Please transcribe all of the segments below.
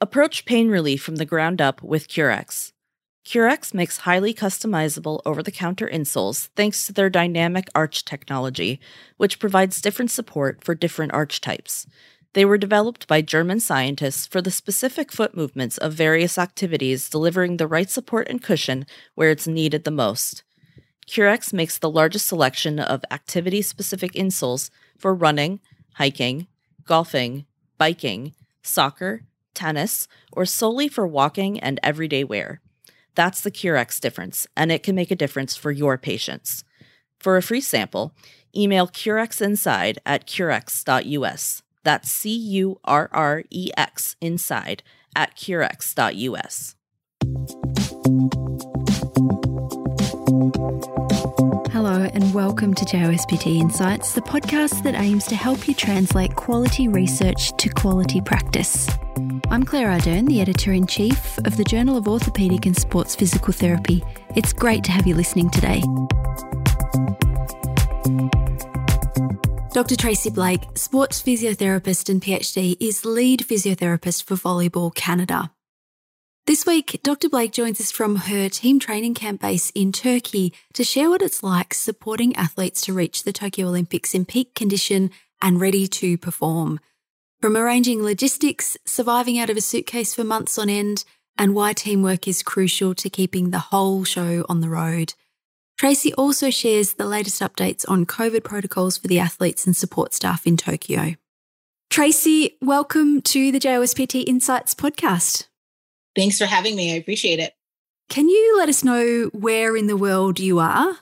Approach pain relief from the ground up with Currex. Currex makes highly customizable over the counter insoles thanks to their dynamic arch technology, which provides different support for different arch types. They were developed by German scientists for the specific foot movements of various activities, delivering the right support and cushion where it's needed the most. Currex makes the largest selection of activity specific insoles for running, hiking, golfing, biking, soccer, tennis, or solely for walking and everyday wear. That's the Currex difference, and it can make a difference for your patients. For a free sample, email CurrexInside at currex.us. That's C U R R E X inside at currex.us. Hello, and welcome to JOSPT Insights, the podcast that aims to help you translate quality research to quality practice. I'm Claire Ardern, the editor in chief of the Journal of Orthopaedic and Sports Physical Therapy. It's great to have you listening today. Dr. Tracy Blake, sports physiotherapist and PhD, is lead physiotherapist for Volleyball Canada. This week, Dr. Blake joins us from her team training camp base in Turkey to share what it's like supporting athletes to reach the Tokyo Olympics in peak condition and ready to perform. From arranging logistics, surviving out of a suitcase for months on end, and why teamwork is crucial to keeping the whole show on the road. Tracy also shares the latest updates on COVID protocols for the athletes and support staff in Tokyo. Tracy, welcome to the JOSPT Insights podcast. Thanks for having me. I appreciate it. Can you let us know where in the world you are?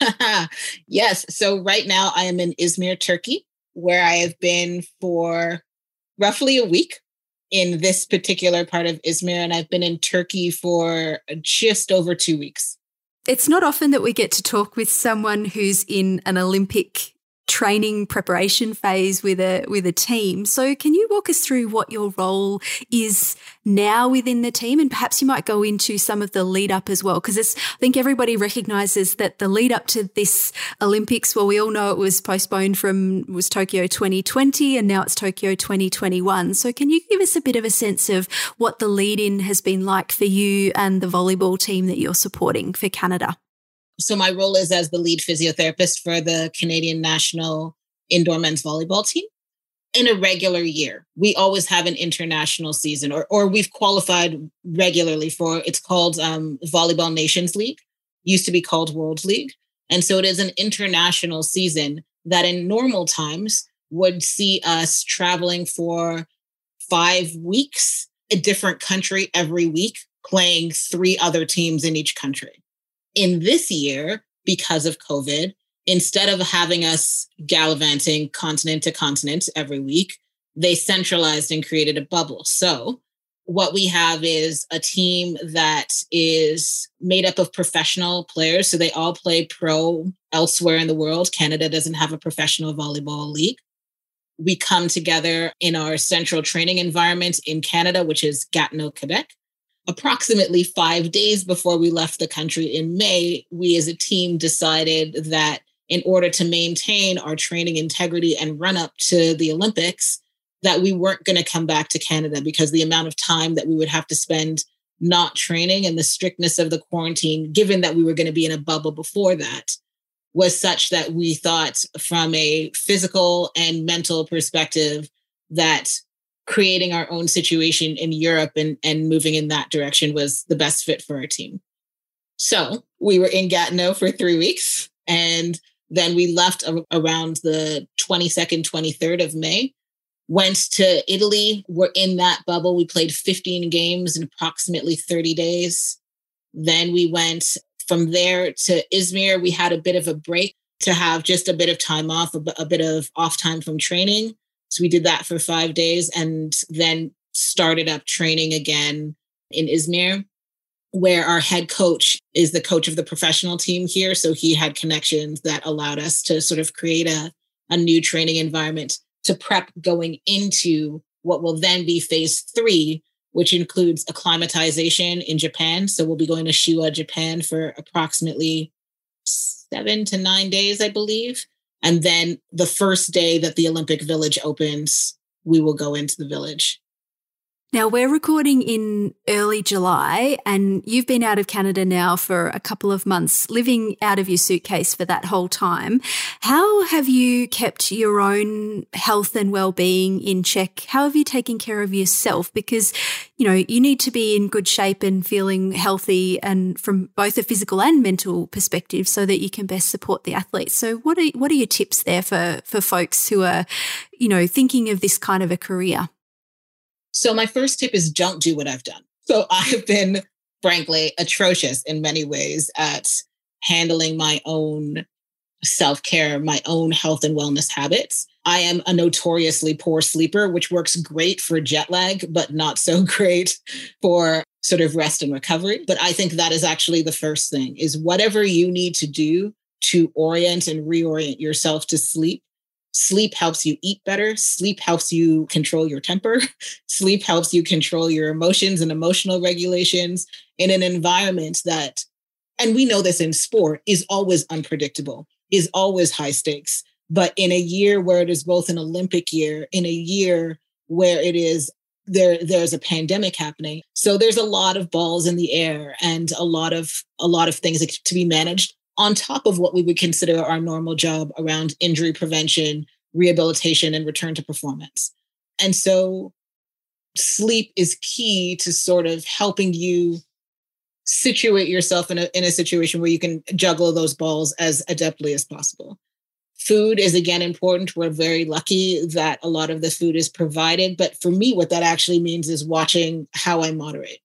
yes. So, right now I am in Izmir, Turkey, where I have been for roughly a week in this particular part of Izmir, and I've been in Turkey for just over two weeks. It's not often that we get to talk with someone who's in an Olympic training preparation phase with a with a team. So can you walk us through what your role is now within the team and perhaps you might go into some of the lead up as well because I think everybody recognizes that the lead up to this Olympics well we all know it was postponed from was Tokyo 2020 and now it's Tokyo 2021. So can you give us a bit of a sense of what the lead in has been like for you and the volleyball team that you're supporting for Canada? So my role is as the lead physiotherapist for the Canadian national indoor men's volleyball team. In a regular year, we always have an international season, or or we've qualified regularly for. It's called um, Volleyball Nations League. Used to be called World League, and so it is an international season that, in normal times, would see us traveling for five weeks, a different country every week, playing three other teams in each country in this year, because of COVID, instead of having us gallivanting continent to continent every week, they centralized and created a bubble. So, what we have is a team that is made up of professional players. So, they all play pro elsewhere in the world. Canada doesn't have a professional volleyball league. We come together in our central training environment in Canada, which is Gatineau, Quebec approximately five days before we left the country in May, we as a team decided that in order to maintain our training integrity and run up to the Olympics, that we weren't going to come back to Canada because the amount of time that we would have to spend not training and the strictness of the quarantine, given that we were going to be in a bubble before that, was such that we thought from a physical and mental perspective that creating our own situation in Europe and, and moving in that direction was the best fit for our team. So we were in Gatineau for three weeks and then we left around the 22nd, 23rd of May, went to Italy. We're in that bubble. We played 15 games in approximately 30 days. Then we went from there to Izmir. We had a bit of a break to have just a bit of time off, a bit of off time from training. So we did that for five days and then started up training again in Izmir, where our head coach is the coach of the professional team here. So he had connections that allowed us to sort of create a, a new training environment to prep going into what will then be phase three, which includes acclimatization in Japan. So we'll be going to Shewa, Japan for approximately seven to nine days, I believe. And then the first day that the Olympic Village opens, we will go into the village. Now, we're recording in early July, and you've been out of Canada now for a couple of months, living out of your suitcase for that whole time. How have you kept your own health and well being in check? How have you taken care of yourself? Because, you know, you need to be in good shape and feeling healthy, and from both a physical and mental perspective, so that you can best support the athletes. So, what are, what are your tips there for, for folks who are, you know, thinking of this kind of a career? So, my first tip is don't do what I've done. So, I have been, frankly, atrocious in many ways at handling my own self care, my own health and wellness habits. I am a notoriously poor sleeper, which works great for jet lag, but not so great for sort of rest and recovery. But I think that is actually the first thing is whatever you need to do to orient and reorient yourself to sleep Sleep helps you eat better. Sleep helps you control your temper. Sleep helps you control your emotions and emotional regulations in an environment that, and we know this in sport, is always unpredictable, is always high stakes. But in a year where it is both an Olympic year, in a year where it is there there's a pandemic happening so there's a lot of balls in the air and a lot of a lot of things to be managed on top of what we would consider our normal job around injury prevention, rehabilitation, and return to performance. And so sleep is key to sort of helping you situate yourself in a, in a situation where you can juggle those balls as adeptly as possible. Food is again important. We're very lucky that a lot of the food is provided. But for me, what that actually means is watching how I moderate.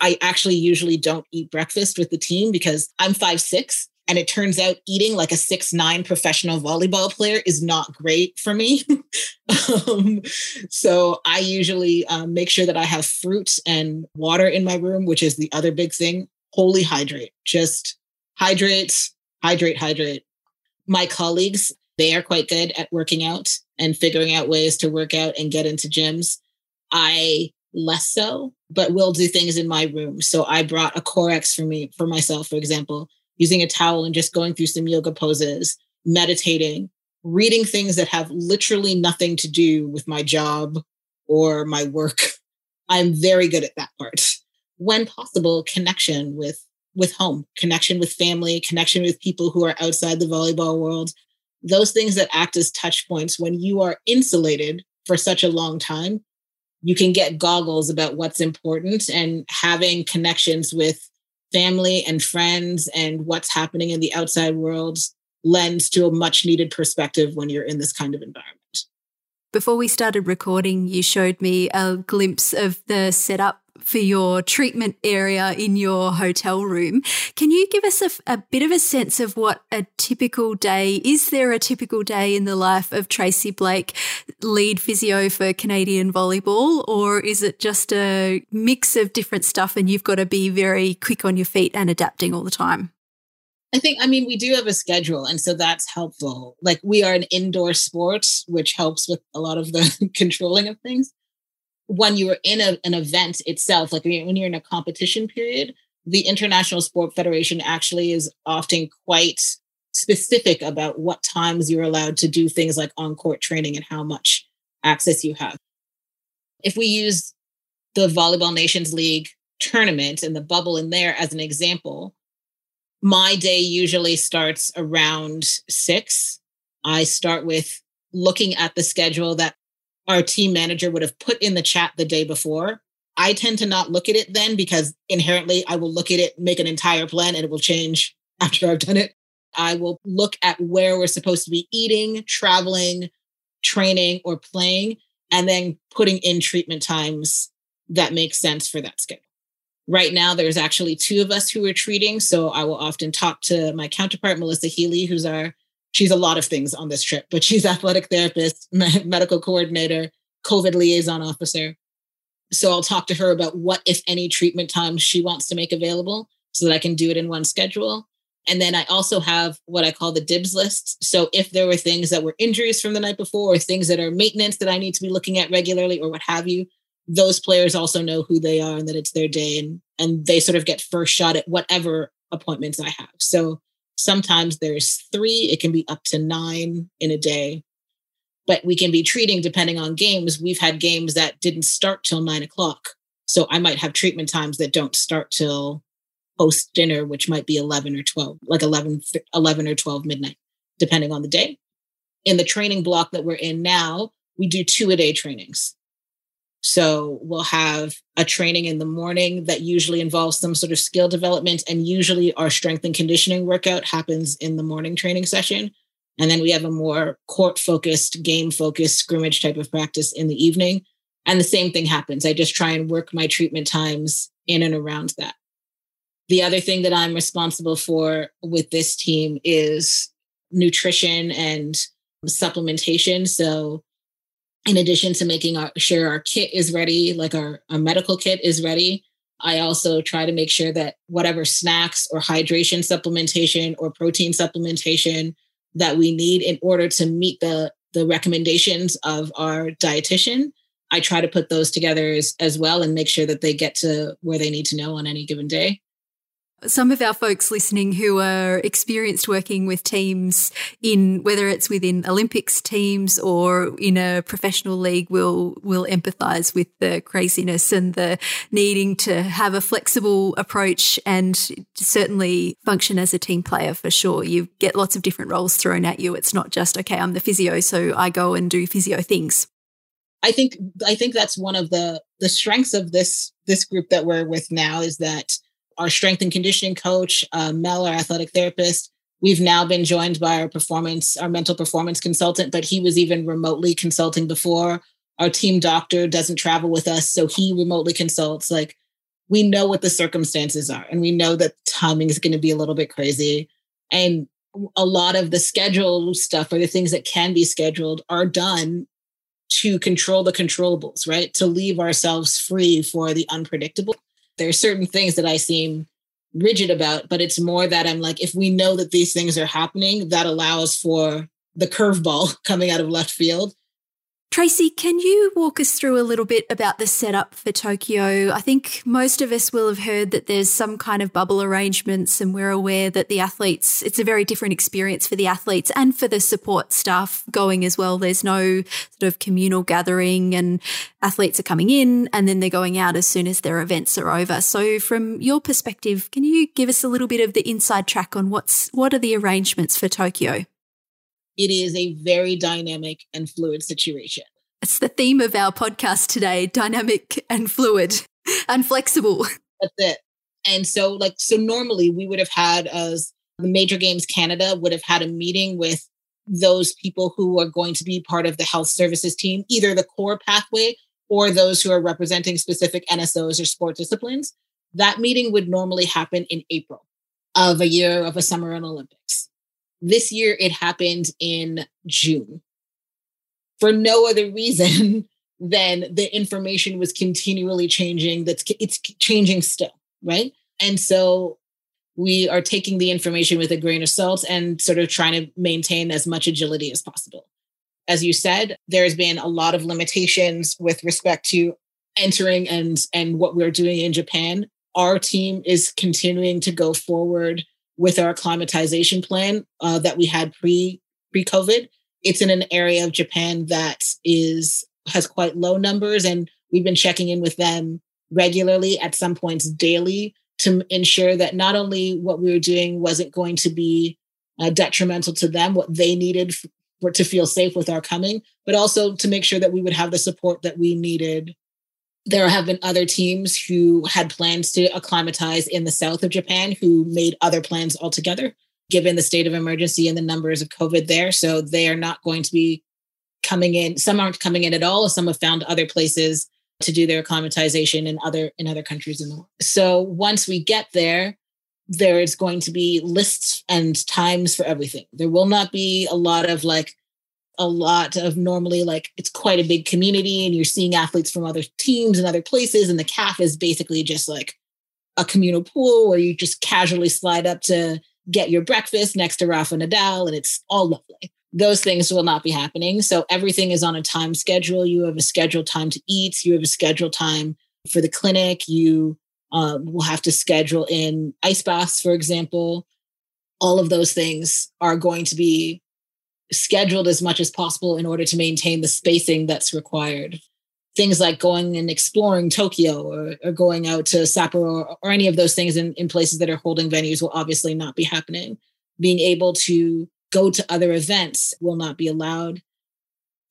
I actually usually don't eat breakfast with the team because I'm five six and it turns out eating like a six nine professional volleyball player is not great for me. um, so I usually um, make sure that I have fruit and water in my room, which is the other big thing. Wholly hydrate, just hydrate, hydrate, hydrate. My colleagues, they are quite good at working out and figuring out ways to work out and get into gyms. I less so, but will do things in my room. So I brought a Corex for me, for myself, for example, using a towel and just going through some yoga poses, meditating, reading things that have literally nothing to do with my job or my work. I'm very good at that part. When possible, connection with with home, connection with family, connection with people who are outside the volleyball world. Those things that act as touch points when you are insulated for such a long time, you can get goggles about what's important and having connections with family and friends and what's happening in the outside world lends to a much needed perspective when you're in this kind of environment. Before we started recording, you showed me a glimpse of the setup for your treatment area in your hotel room. Can you give us a, a, bit of a sense of what a typical day is? There a typical day in the life of Tracy Blake, lead physio for Canadian volleyball, or is it just a mix of different stuff and you've got to be very quick on your feet and adapting all the time? I think, I mean, we do have a schedule, and so that's helpful. Like, we are an indoor sport, which helps with a lot of the controlling of things when you are in a, an event itself, like when you're in a competition period, the International Sport Federation actually is often quite specific about what times you're allowed to do things like on court training and how much access you have. If we use the Volleyball Nations League tournament and the bubble in there as an example, my day usually starts around six. I start with looking at the schedule that our team manager would have put in the chat the day before. I tend to not look at it then because inherently I will look at it, make an entire plan, and it will change after I've done it. I will look at where we're supposed to be eating, traveling, training, or playing, and then putting in treatment times that make sense for that schedule. Right now, there's actually two of us who are treating. So I will often talk to my counterpart, Melissa Healy, who's our she's a lot of things on this trip, but she's athletic therapist, medical coordinator, COVID liaison officer. So I'll talk to her about what, if any, treatment times she wants to make available so that I can do it in one schedule. And then I also have what I call the dibs list. So if there were things that were injuries from the night before or things that are maintenance that I need to be looking at regularly or what have you, those players also know who they are and that it's their day and and they sort of get first shot at whatever appointments I have. So Sometimes there's three, it can be up to nine in a day. but we can be treating depending on games. We've had games that didn't start till nine o'clock. So I might have treatment times that don't start till post dinner, which might be 11 or 12, like 11, 11 or 12 midnight, depending on the day. In the training block that we're in now, we do two a day trainings. So we'll have a training in the morning that usually involves some sort of skill development. And usually our strength and conditioning workout happens in the morning training session. And then we have a more court focused, game focused scrimmage type of practice in the evening. And the same thing happens. I just try and work my treatment times in and around that. The other thing that I'm responsible for with this team is nutrition and supplementation. So, in addition to making our, sure our kit is ready, like our, our medical kit is ready, I also try to make sure that whatever snacks or hydration supplementation or protein supplementation that we need in order to meet the the recommendations of our dietitian i try to put those together as, as well and make sure that they get to where they need to know on any given day some of our folks listening who are experienced working with teams in whether it's within Olympics teams or in a professional league will will empathize with the craziness and the needing to have a flexible approach and certainly function as a team player for sure. You get lots of different roles thrown at you. It's not just okay, I'm the physio, so I go and do physio things. I think I think that's one of the the strengths of this this group that we're with now is that our strength and conditioning coach, uh, Mel, our athletic therapist. We've now been joined by our performance, our mental performance consultant, but he was even remotely consulting before. Our team doctor doesn't travel with us, so he remotely consults. Like we know what the circumstances are, and we know that timing is going to be a little bit crazy. And a lot of the schedule stuff or the things that can be scheduled are done to control the controllables, right? To leave ourselves free for the unpredictable there are certain things that I seem rigid about, but it's more that I'm like, if we know that these things are happening, that allows for the curveball coming out of left field Tracy, can you walk us through a little bit about the setup for Tokyo? I think most of us will have heard that there's some kind of bubble arrangements, and we're aware that the athletes, it's a very different experience for the athletes and for the support staff going as well. There's no sort of communal gathering, and athletes are coming in and then they're going out as soon as their events are over. So, from your perspective, can you give us a little bit of the inside track on what's what are the arrangements for Tokyo? It is a very dynamic and fluid situation. It's the theme of our podcast today dynamic and fluid and flexible. That's it. And so, like, so normally we would have had as the Major Games Canada would have had a meeting with those people who are going to be part of the health services team, either the core pathway or those who are representing specific NSOs or sport disciplines. That meeting would normally happen in April of a year of a summer and Olympics. This year it happened in June for no other reason than the information was continually changing. That's it's changing still, right? And so we are taking the information with a grain of salt and sort of trying to maintain as much agility as possible. As you said, there's been a lot of limitations with respect to entering and and what we're doing in Japan. Our team is continuing to go forward with our acclimatization plan uh, that we had pre pre COVID. It's in an area of Japan that is has quite low numbers, and we've been checking in with them regularly, at some points daily, to ensure that not only what we were doing wasn't going to be uh, detrimental to them, what they needed for, to feel safe with our coming, but also to make sure that we would have the support that we needed there have been other teams who had plans to acclimatize in the south of Japan who made other plans altogether, given the state of emergency and the numbers of COVID there. So they are not going to be coming in. Some aren't coming in at all. Some have found other places to do their acclimatization in other in other countries in the world. So once we get there, there is going to be lists and times for everything. There will not be a lot of like a lot of normally like it's quite a big community and you're seeing athletes from other teams and other places and the CAF is basically just like a communal pool where you just casually slide up to get your breakfast next to Rafa Nadal and it's all lovely. Those things will not be happening. So everything is on a time schedule. You have a scheduled time to eat. You have a scheduled time for the clinic. You uh, will have to schedule in ice baths, for example. All of those things are going to be scheduled as much as possible in order to maintain the spacing that's required. Things like going and exploring Tokyo or, or going out to Sapporo or, or any of those things in, in places that are holding venues will obviously not be happening. Being able to go to other events will not be allowed.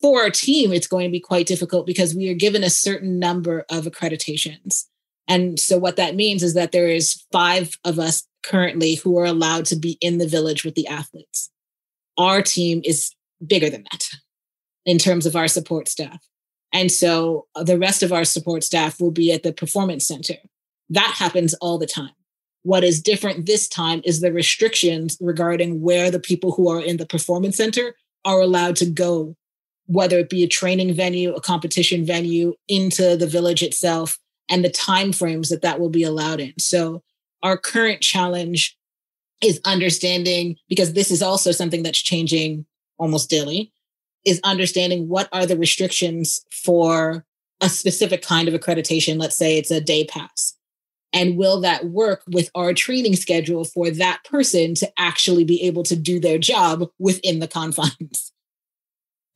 For our team, it's going to be quite difficult because we are given a certain number of accreditations. And so what that means is that there is five of us currently who are allowed to be in the village with the athletes. Our team is bigger than that in terms of our support staff. And so uh, the rest of our support staff will be at the performance center. That happens all the time. What is different this time is the restrictions regarding where the people who are in the performance center are allowed to go, whether it be a training venue, a competition venue, into the village itself, and the time frames that that will be allowed in. So our current challenge is understanding because this is also something that's changing almost daily is understanding what are the restrictions for a specific kind of accreditation. Let's say it's a day pass. And will that work with our training schedule for that person to actually be able to do their job within the confines?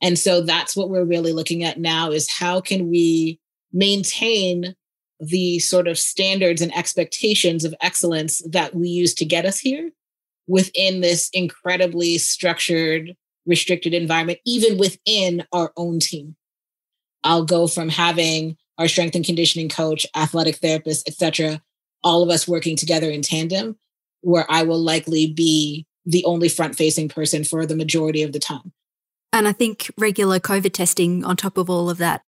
And so that's what we're really looking at now is how can we maintain the sort of standards and expectations of excellence that we use to get us here within this incredibly structured, restricted environment, even within our own team. I'll go from having our strength and conditioning coach, athletic therapist, etc., all of us working together in tandem, where I will likely be the only front facing person for the majority of the time. And I think regular COVID testing on top of all of that.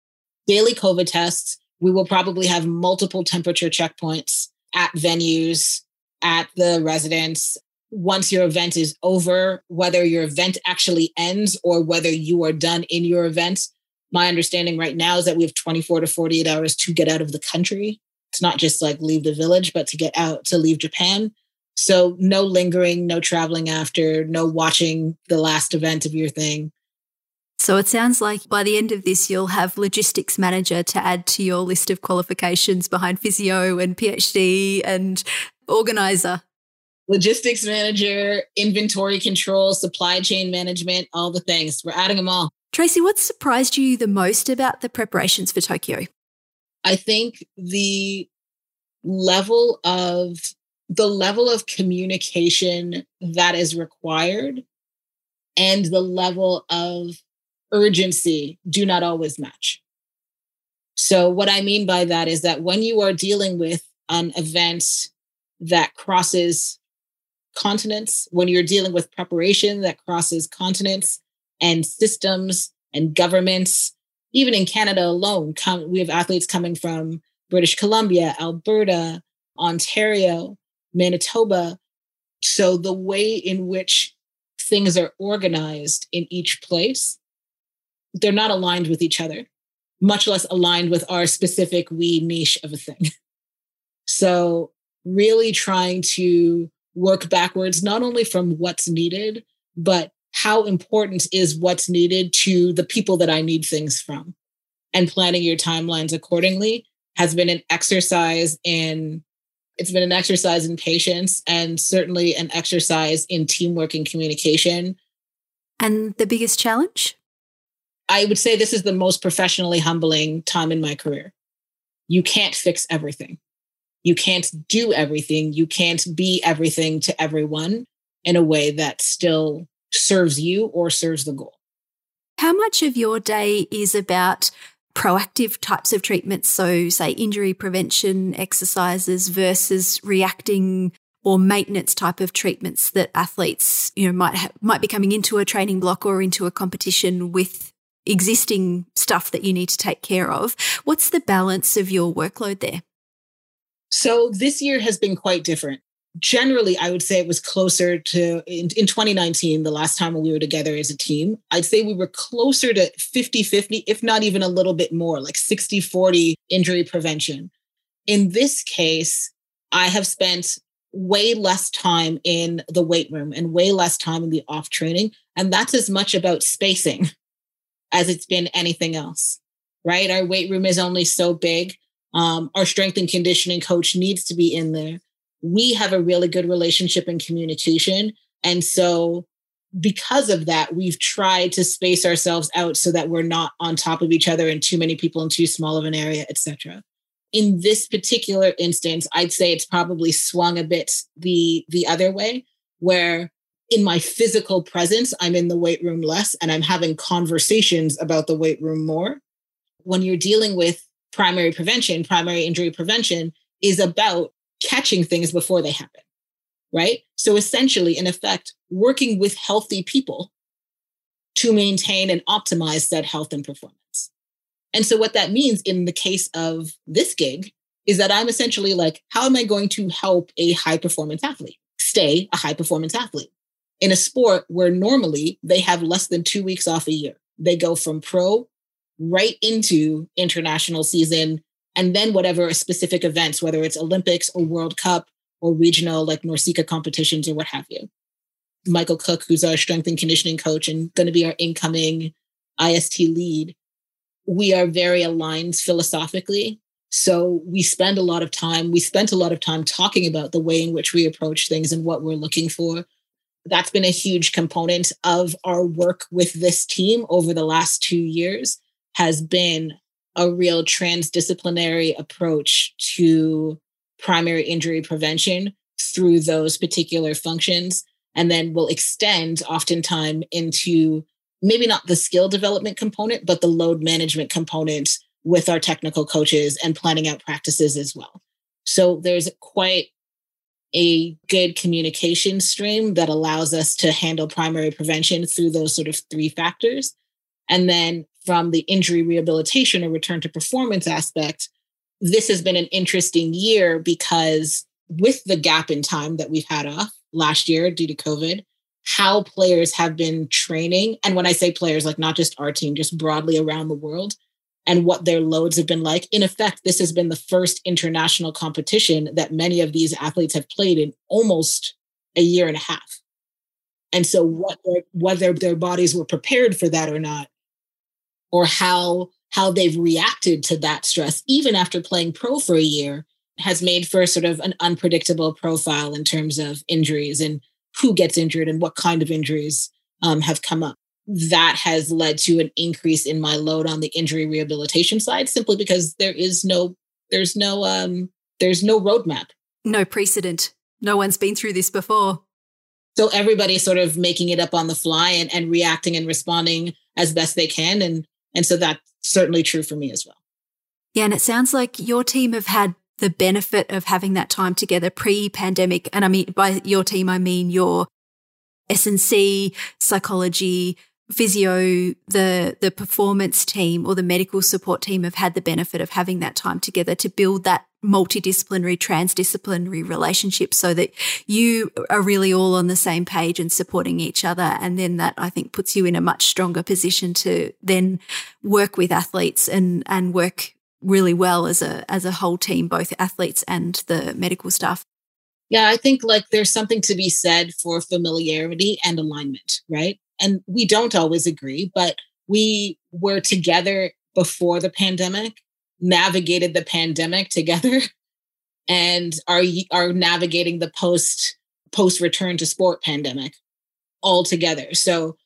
Daily COVID tests. We will probably have multiple temperature checkpoints at venues, at the residence, once your event is over, whether your event actually ends or whether you are done in your event. My understanding right now is that we have 24 to 48 hours to get out of the country. It's not just like leave the village, but to get out, to leave Japan. So no lingering, no traveling after, no watching the last event of your thing. So it sounds like by the end of this, you'll have logistics manager to add to your list of qualifications behind physio and PhD and organizer logistics manager, inventory control, supply chain management, all the things. We're adding them all. Tracy, what surprised you the most about the preparations for Tokyo? I think the level of the level of communication that is required and the level of urgency do not always match. So, what I mean by that is that when you are dealing with an event that crosses continents, when you're dealing with preparation that crosses continents and systems and governments, even in Canada alone, come, we have athletes coming from British Columbia, Alberta, Ontario, Manitoba. So the way in which things are organized in each place, they're not aligned with each other, much less aligned with our specific we niche of a thing. So really trying to work backwards, not only from what's needed, but how important is what's needed to the people that I need things from. And planning your timelines accordingly has been an exercise in it's been an exercise in patience and certainly an exercise in teamwork and communication. And the biggest challenge? I would say this is the most professionally humbling time in my career. You can't fix everything you can't do everything. You can't be everything to everyone in a way that still serves you or serves the goal. How much of your day is about proactive types of treatments? So, say, injury prevention exercises versus reacting or maintenance type of treatments that athletes, you know, might ha- might be coming into a training block or into a competition with existing stuff that you need to take care of. What's the balance of your workload there? So this year has been quite different. Generally, I would say it was closer to in, in 2019, the last time we were together as a team. I'd say we were closer to 50 50, if not even a little bit more, like 60 40 injury prevention. In this case, I have spent way less time in the weight room and way less time in the off training. And that's as much about spacing as it's been anything else, right? Our weight room is only so big. Um, our strength and conditioning coach needs to be in there. We have a really good relationship and communication. And so because of that, we've tried to space ourselves out so that we're not on top of each other and too many people in too small of an area, etc. In this particular instance, I'd say it's probably swung a bit the the other way, where in my physical presence, I'm in the weight room less and I'm having conversations about the weight room more. When you're dealing with primary prevention, primary injury prevention is about catching things before they happen right? So essentially, in effect, working with healthy people to maintain and optimize that health and performance. And so, what that means in the case of this gig is that I'm essentially like, how am I going to help a high performance athlete stay a high performance athlete in a sport where normally they have less than two weeks off a year? They go from pro right into international season and then whatever specific events, whether it's Olympics or World Cup or regional like NORCECA competitions or what have you. Michael Cook, who's our strength and conditioning coach and going to be our incoming IST lead, we are very aligned philosophically. So we spend a lot of time, we spent a lot of time talking about the way in which we approach things and what we're looking for. That's been a huge component of our work with this team over the last two years has been a real transdisciplinary approach to primary injury prevention through those particular functions and then will extend oftentimes into maybe not the skill development component but the load management component with our technical coaches and planning out practices as well. So there's quite a good communication stream that allows us to handle primary prevention through those sort of three factors and then from the injury rehabilitation or return to performance aspect this has been an interesting year because with the gap in time that we've had off last year due to COVID, how players have been training. And when I say players, like not just our team, just broadly around the world, and what their loads have been like. In effect, this has been the first international competition that many of these athletes have played in almost a year and a half. And so, what whether their bodies were prepared for that or not, or how how they've reacted to that stress, even after playing pro for a year, has made for sort of an unpredictable profile in terms of injuries and who gets injured and what kind of injuries um, have come up. That has led to an increase in my load on the injury rehabilitation side, simply because there is no, there's no, um, there's no roadmap, no precedent. No one's been through this before. So everybody's sort of making it up on the fly and, and reacting and responding as best they can. And and so that's certainly true for me as well. Yeah. And it sounds like your team have had the benefit of having that time together pre pandemic. And I mean, by your team, I mean your S&C, psychology, physio, the, the performance team or the medical support team have had the benefit of having that time together to build that multidisciplinary, transdisciplinary relationship so that you are really all on the same page and supporting each other. And then that I think puts you in a much stronger position to then work with athletes and, and work really well as a, as a whole team, both athletes and the medical staff. Yeah, I think like there's something to be said for familiarity and alignment, right? And we don't always agree, but we were together before the pandemic navigated the pandemic together and are are navigating the post post return to sport pandemic all together. So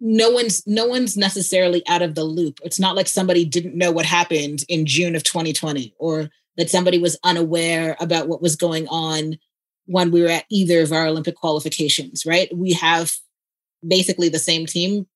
no one's no one's necessarily out of the loop. It's not like somebody didn't know what happened in June of 2020 or that somebody was unaware about what was going on when we were at either of our Olympic qualifications, right? We have basically the same team.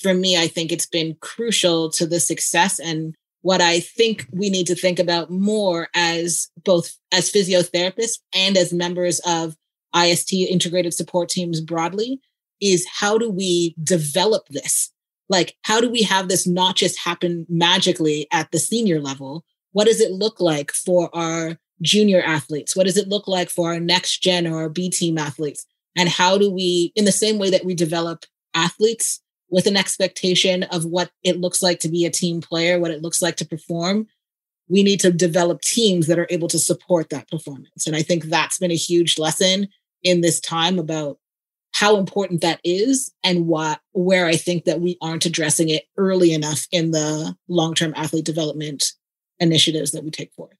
For me, I think it's been crucial to the success and what I think we need to think about more as both as physiotherapists and as members of IST integrated support teams broadly is how do we develop this? Like, how do we have this not just happen magically at the senior level? What does it look like for our junior athletes? What does it look like for our next gen or our B team athletes? And how do we, in the same way that we develop athletes with an expectation of what it looks like to be a team player, what it looks like to perform, we need to develop teams that are able to support that performance. And I think that's been a huge lesson in this time about how important that is and what where I think that we aren't addressing it early enough in the long-term athlete development initiatives that we take forward.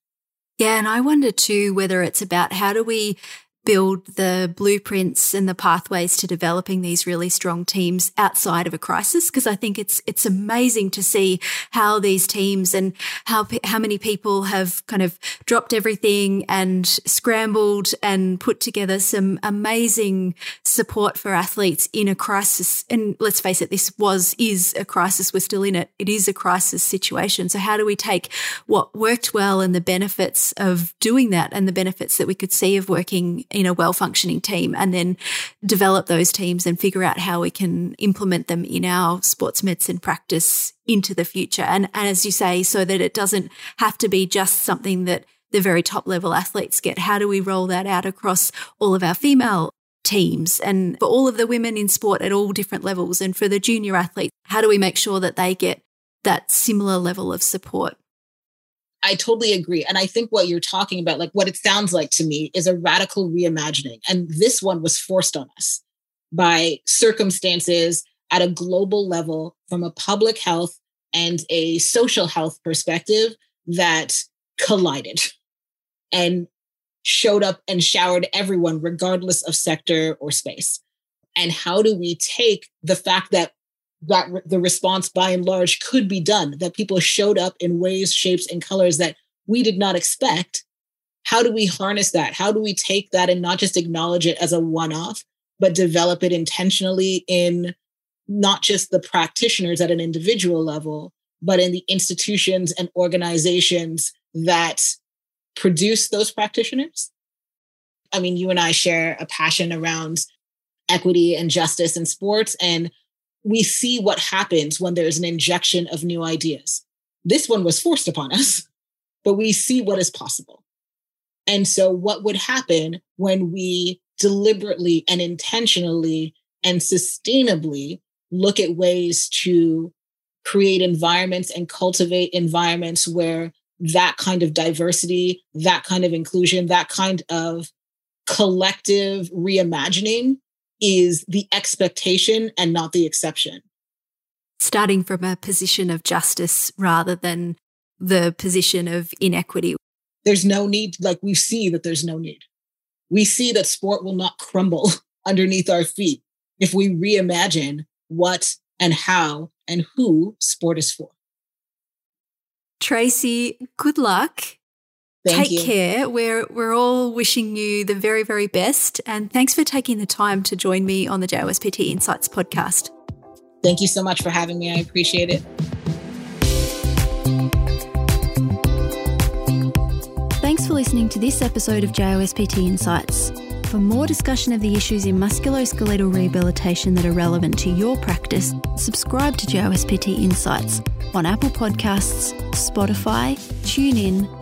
Yeah, and I wonder too whether it's about how do we build the blueprints and the pathways to developing these really strong teams outside of a crisis because I think it's it's amazing to see how these teams and how how many people have kind of dropped everything and scrambled and put together some amazing support for athletes in a crisis. And let's face it this was is a crisis. We're still in it. It is a crisis situation. So how do we take what worked well and the benefits of doing that and the benefits that we could see of working in a well functioning team and then develop those teams and figure out how we can implement them in our sports medicine practice into the future. And, and as you say, so that it doesn't have to be just something that the very top level athletes get. How do we roll that out across all of our female teams and for all of the women in sport at all different levels and for the junior athletes? How do we make sure that they get that similar level of support? I totally agree. And I think what you're talking about, like what it sounds like to me, is a radical reimagining. And this one was forced on us by circumstances at a global level from a public health and a social health perspective that collided and showed up and showered everyone, regardless of sector or space. And how do we take the fact that that the response by and large could be done, that people showed up in ways, shapes, and colors that we did not expect. How do we harness that? How do we take that and not just acknowledge it as a one off, but develop it intentionally in not just the practitioners at an individual level, but in the institutions and organizations that produce those practitioners? I mean, you and I share a passion around equity and justice in sports. And we see what happens when there's an injection of new ideas. This one was forced upon us, but we see what is possible. And so, what would happen when we deliberately and intentionally and sustainably look at ways to create environments and cultivate environments where that kind of diversity, that kind of inclusion, that kind of collective reimagining is the expectation and not the exception. Starting from a position of justice rather than the position of inequity. There's no need, like we see that there's no need. We see that sport will not crumble underneath our feet if we reimagine what and how and who sport is for. Tracy, good luck Thank Take you. care. We're we're all wishing you the very very best, and thanks for taking the time to join me on the JOSPT Insights podcast. Thank you so much for having me. I appreciate it. Thanks for listening to this episode of JOSPT Insights. For more discussion of the issues in musculoskeletal rehabilitation that are relevant to your practice, subscribe to JOSPT Insights on Apple Podcasts, Spotify, TuneIn,